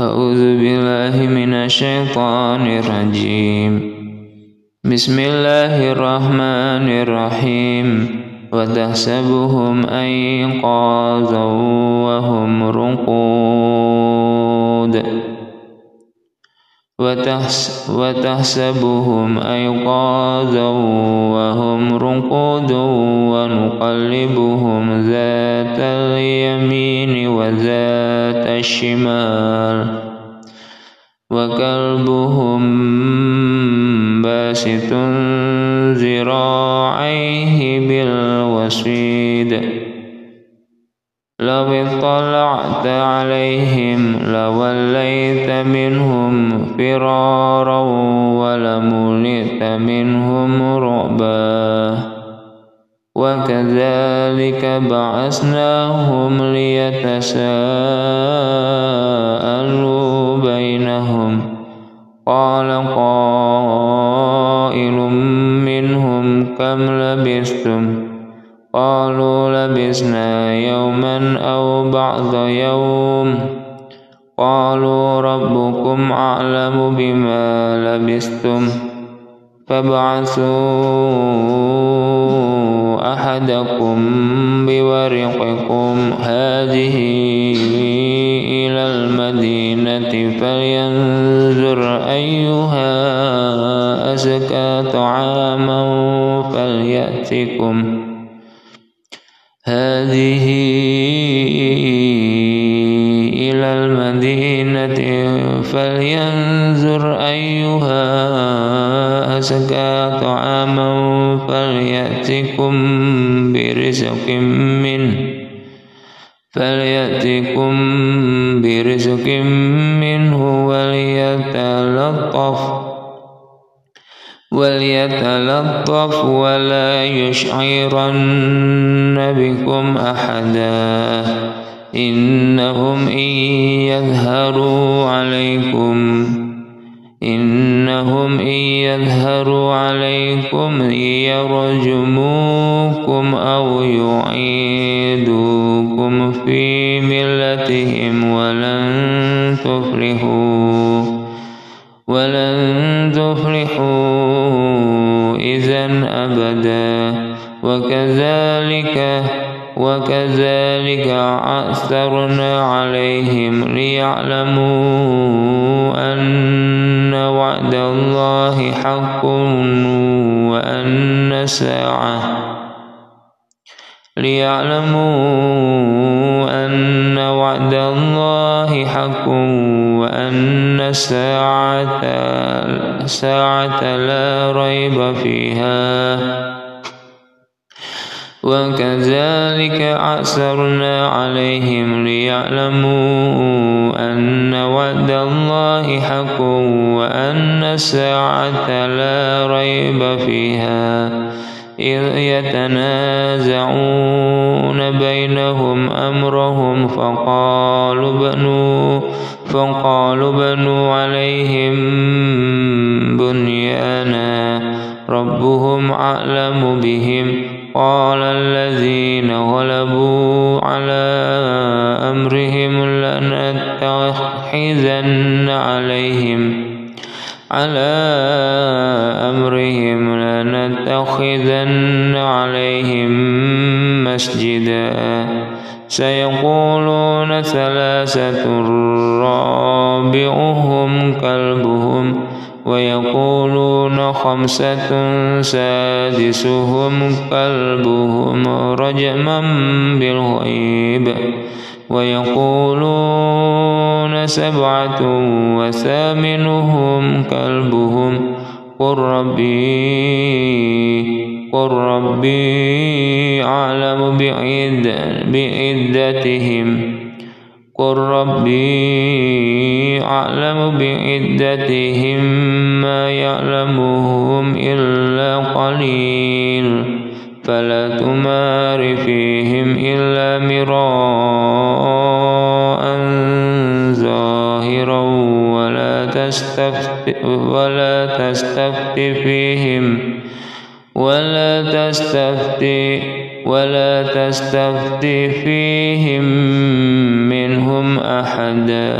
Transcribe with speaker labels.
Speaker 1: أعوذ بالله من الشيطان الرجيم. بسم الله الرحمن الرحيم. وتحسبهم أيقاظا وهم رقود. وتحسبهم أيقاظا وهم رقود. ونقلبهم ذات اليمين وذات الشمال وكلبهم باسط ذراعيه بالوسيد لو اطلعت عليهم لوليت منهم فرارا ولملئت منهم رعبا وكذلك بعثناهم ليتساءلوا بينهم. قال قائل منهم كم لبثتم؟ قالوا لبثنا يوما أو بعض يوم. قالوا ربكم أعلم بما لبثتم. فابعثوا أحدكم بورقكم. هذه إلى المدينة فلينظر أيها أزكى طعاما فليأتكم. هذه إلى المدينة فلينظر أيها أزكى طعاما فليأتكم. برزق منه فليأتكم برزق منه وليتلطف وليتلطف ولا يشعرن بكم أحدا إنهم إن يظهروا عليكم إنهم إن يظهروا عليكم يرجموكم أو يعيدوكم في ملتهم ولن تفلحوا ولن تفلحوا إذا أبدا. وكذلك وكذلك أثرنا عليهم ليعلموا أن وعد الله حق وأن الساعة ليعلموا أن وعد الله حق وأن الساعة الساعة لا ريب فيها وكذلك أعثرنا عليهم ليعلموا أن وعد الله حق وأن الساعة لا ريب فيها إذ يتنازعون بينهم أمرهم فقالوا بنوا فقالوا بنوا عليهم بنيانا ربهم أعلم بهم قال الذين غلبوا على أمرهم لنتخذن عليهم على أمرهم لنتخذن عليهم مسجدا. سيقولون ثلاثة رابعهم كلبهم ويقولون خمسة سادسهم كلبهم رجما بالغيب. ويقولون سبعة وثامنهم كلبهم. قل ربي قل ربي أعلم بعدتهم. قل ربي أعلم بعدتهم ما يعلمهم إلا قليل. فلا تستفت ولا تستفت فيهم. ولا تستفت ولا تستفت فيهم منهم أحدا.